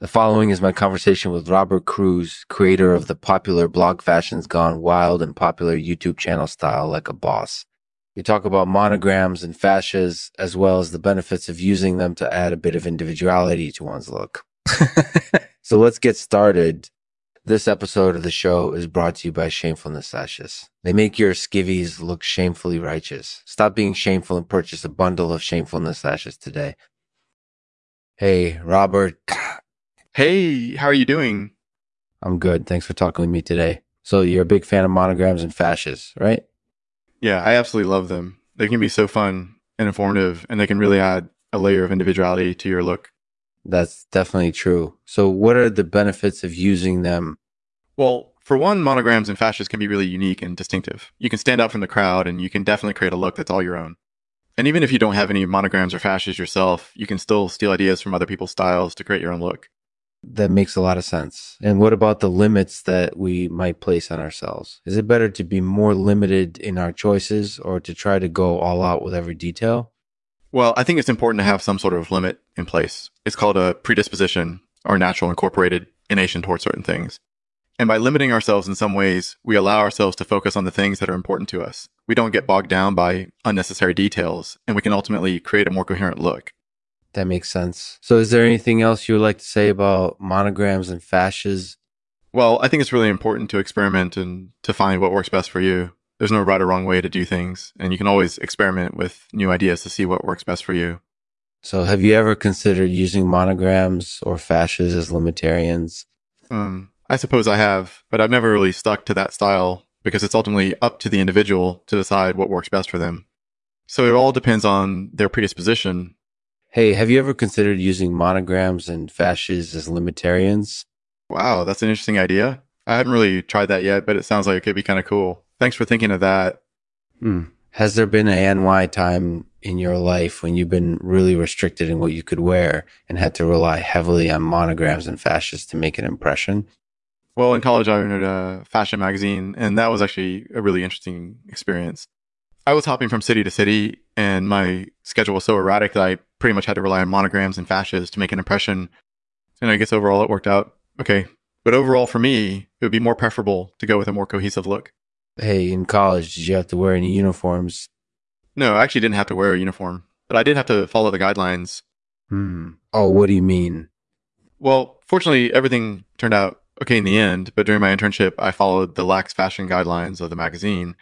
The following is my conversation with Robert Crews, creator of the popular blog Fashions Gone Wild and popular YouTube channel Style Like a Boss. We talk about monograms and fashes, as well as the benefits of using them to add a bit of individuality to one's look. so let's get started. This episode of the show is brought to you by Shamefulness Sashes. They make your skivvies look shamefully righteous. Stop being shameful and purchase a bundle of Shamefulness Sashes today. Hey, Robert. Hey, how are you doing? I'm good. Thanks for talking with me today. So you're a big fan of monograms and fashes, right? Yeah, I absolutely love them. They can be so fun and informative, and they can really add a layer of individuality to your look. That's definitely true. So what are the benefits of using them? Well, for one, monograms and fashes can be really unique and distinctive. You can stand out from the crowd, and you can definitely create a look that's all your own. And even if you don't have any monograms or fashes yourself, you can still steal ideas from other people's styles to create your own look. That makes a lot of sense. And what about the limits that we might place on ourselves? Is it better to be more limited in our choices or to try to go all out with every detail? Well, I think it's important to have some sort of limit in place. It's called a predisposition or natural incorporated innation towards certain things. And by limiting ourselves in some ways, we allow ourselves to focus on the things that are important to us. We don't get bogged down by unnecessary details, and we can ultimately create a more coherent look. That makes sense. So, is there anything else you would like to say about monograms and fashes? Well, I think it's really important to experiment and to find what works best for you. There's no right or wrong way to do things, and you can always experiment with new ideas to see what works best for you. So, have you ever considered using monograms or fashes as limitarians? Um, I suppose I have, but I've never really stuck to that style because it's ultimately up to the individual to decide what works best for them. So it all depends on their predisposition Hey, have you ever considered using monograms and fashes as limitarians? Wow, that's an interesting idea. I haven't really tried that yet, but it sounds like it could be kind of cool. Thanks for thinking of that. Hmm. Has there been a NY time in your life when you've been really restricted in what you could wear and had to rely heavily on monograms and fashes to make an impression? Well, in college, I entered a fashion magazine, and that was actually a really interesting experience. I was hopping from city to city, and my schedule was so erratic that I pretty much had to rely on monograms and fashes to make an impression. And I guess overall it worked out okay. But overall, for me, it would be more preferable to go with a more cohesive look. Hey, in college, did you have to wear any uniforms? No, I actually didn't have to wear a uniform, but I did have to follow the guidelines. Hmm. Oh, what do you mean? Well, fortunately, everything turned out okay in the end, but during my internship, I followed the lax fashion guidelines of the magazine.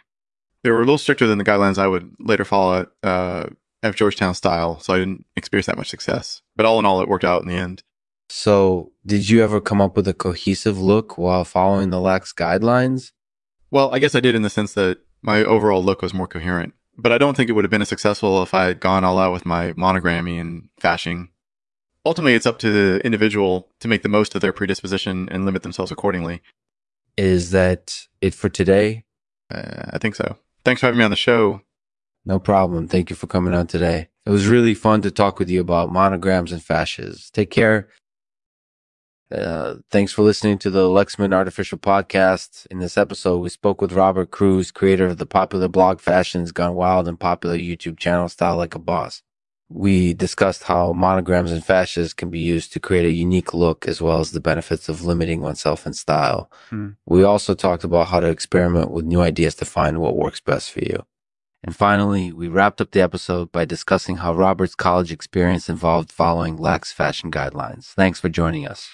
They were a little stricter than the guidelines I would later follow at, uh, at Georgetown style, so I didn't experience that much success. But all in all, it worked out in the end. So, did you ever come up with a cohesive look while following the lax guidelines? Well, I guess I did in the sense that my overall look was more coherent. But I don't think it would have been as successful if I had gone all out with my monogramming and fashing. Ultimately, it's up to the individual to make the most of their predisposition and limit themselves accordingly. Is that it for today? Uh, I think so. Thanks for having me on the show. No problem. Thank you for coming on today. It was really fun to talk with you about monograms and fashes. Take care. Uh, thanks for listening to the Lexman Artificial Podcast. In this episode, we spoke with Robert Crews, creator of the popular blog Fashions Gone Wild and popular YouTube channel Style Like a Boss. We discussed how monograms and fashes can be used to create a unique look as well as the benefits of limiting oneself in style. Hmm. We also talked about how to experiment with new ideas to find what works best for you. And finally, we wrapped up the episode by discussing how Robert's college experience involved following lax fashion guidelines. Thanks for joining us.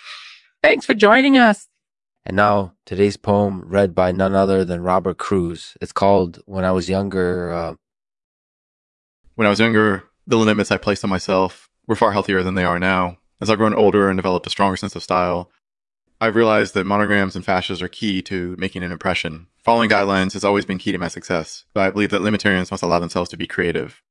Thanks for joining us. And now, today's poem read by none other than Robert Crews. It's called When I Was Younger. Uh... when I was younger, the limits I placed on myself were far healthier than they are now. As I've grown older and developed a stronger sense of style, I've realized that monograms and fashes are key to making an impression. Following guidelines has always been key to my success, but I believe that limitarians must allow themselves to be creative.